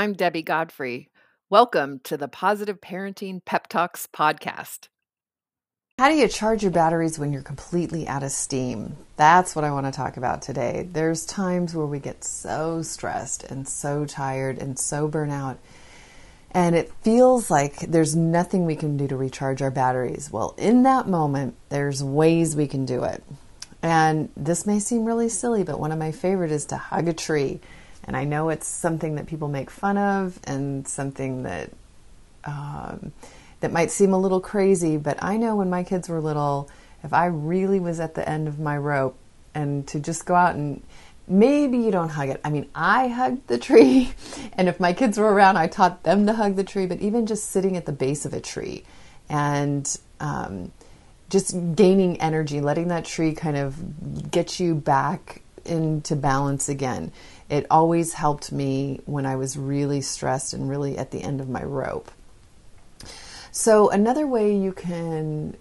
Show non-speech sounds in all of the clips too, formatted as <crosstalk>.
I'm Debbie Godfrey. Welcome to the Positive Parenting Pep Talks podcast. How do you charge your batteries when you're completely out of steam? That's what I want to talk about today. There's times where we get so stressed and so tired and so burnt out, and it feels like there's nothing we can do to recharge our batteries. Well, in that moment, there's ways we can do it. And this may seem really silly, but one of my favorite is to hug a tree. And I know it's something that people make fun of and something that um, that might seem a little crazy, but I know when my kids were little, if I really was at the end of my rope and to just go out and maybe you don't hug it. I mean, I hugged the tree, <laughs> and if my kids were around, I taught them to hug the tree, but even just sitting at the base of a tree and um, just gaining energy, letting that tree kind of get you back into balance again. It always helped me when I was really stressed and really at the end of my rope. So, another way you can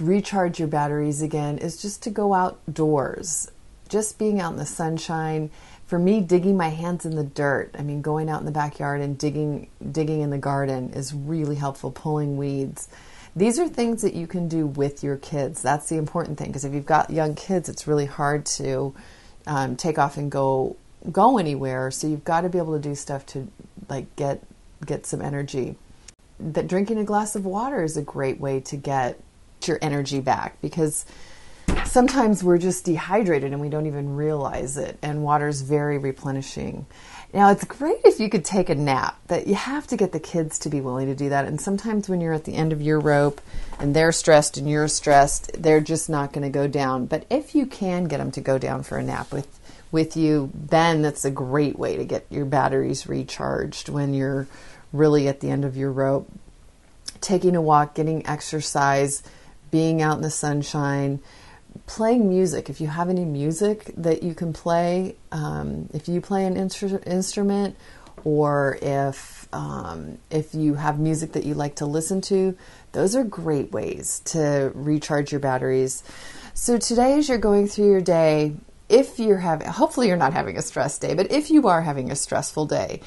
recharge your batteries again is just to go outdoors. Just being out in the sunshine. For me, digging my hands in the dirt, I mean, going out in the backyard and digging, digging in the garden is really helpful, pulling weeds. These are things that you can do with your kids. That's the important thing because if you've got young kids, it's really hard to um, take off and go go anywhere. So you've got to be able to do stuff to like get get some energy. That drinking a glass of water is a great way to get your energy back because sometimes we're just dehydrated and we don't even realize it and water's very replenishing. Now it's great if you could take a nap, but you have to get the kids to be willing to do that. And sometimes when you're at the end of your rope and they're stressed and you're stressed, they're just not going to go down. But if you can get them to go down for a nap with with you, then that's a great way to get your batteries recharged when you're really at the end of your rope. Taking a walk, getting exercise, being out in the sunshine, playing music. If you have any music that you can play, um, if you play an instru- instrument, or if um, if you have music that you like to listen to, those are great ways to recharge your batteries. So today, as you're going through your day, if you're having, hopefully you're not having a stress day, but if you are having a stressful day,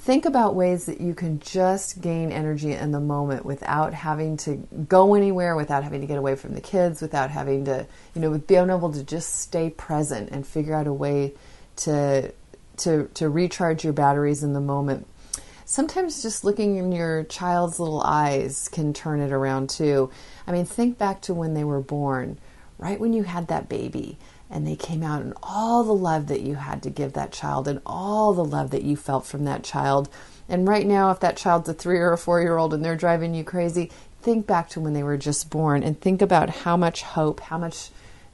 think about ways that you can just gain energy in the moment without having to go anywhere, without having to get away from the kids, without having to, you know, being able to just stay present and figure out a way to to to recharge your batteries in the moment. Sometimes just looking in your child's little eyes can turn it around too. I mean, think back to when they were born, right when you had that baby and they came out and all the love that you had to give that child and all the love that you felt from that child. And right now, if that child's a three or a four year old and they're driving you crazy, think back to when they were just born and think about how much hope, how much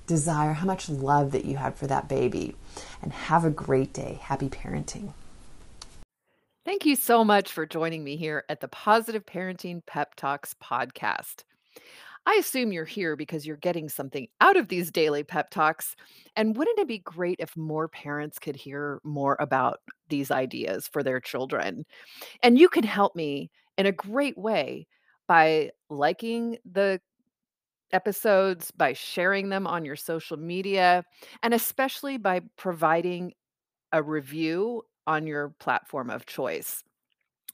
desire, how much love that you had for that baby. And have a great day. Happy parenting. Thank you so much for joining me here at the Positive Parenting Pep Talks podcast. I assume you're here because you're getting something out of these daily pep talks. And wouldn't it be great if more parents could hear more about these ideas for their children? And you can help me in a great way by liking the episodes, by sharing them on your social media, and especially by providing a review on your platform of choice.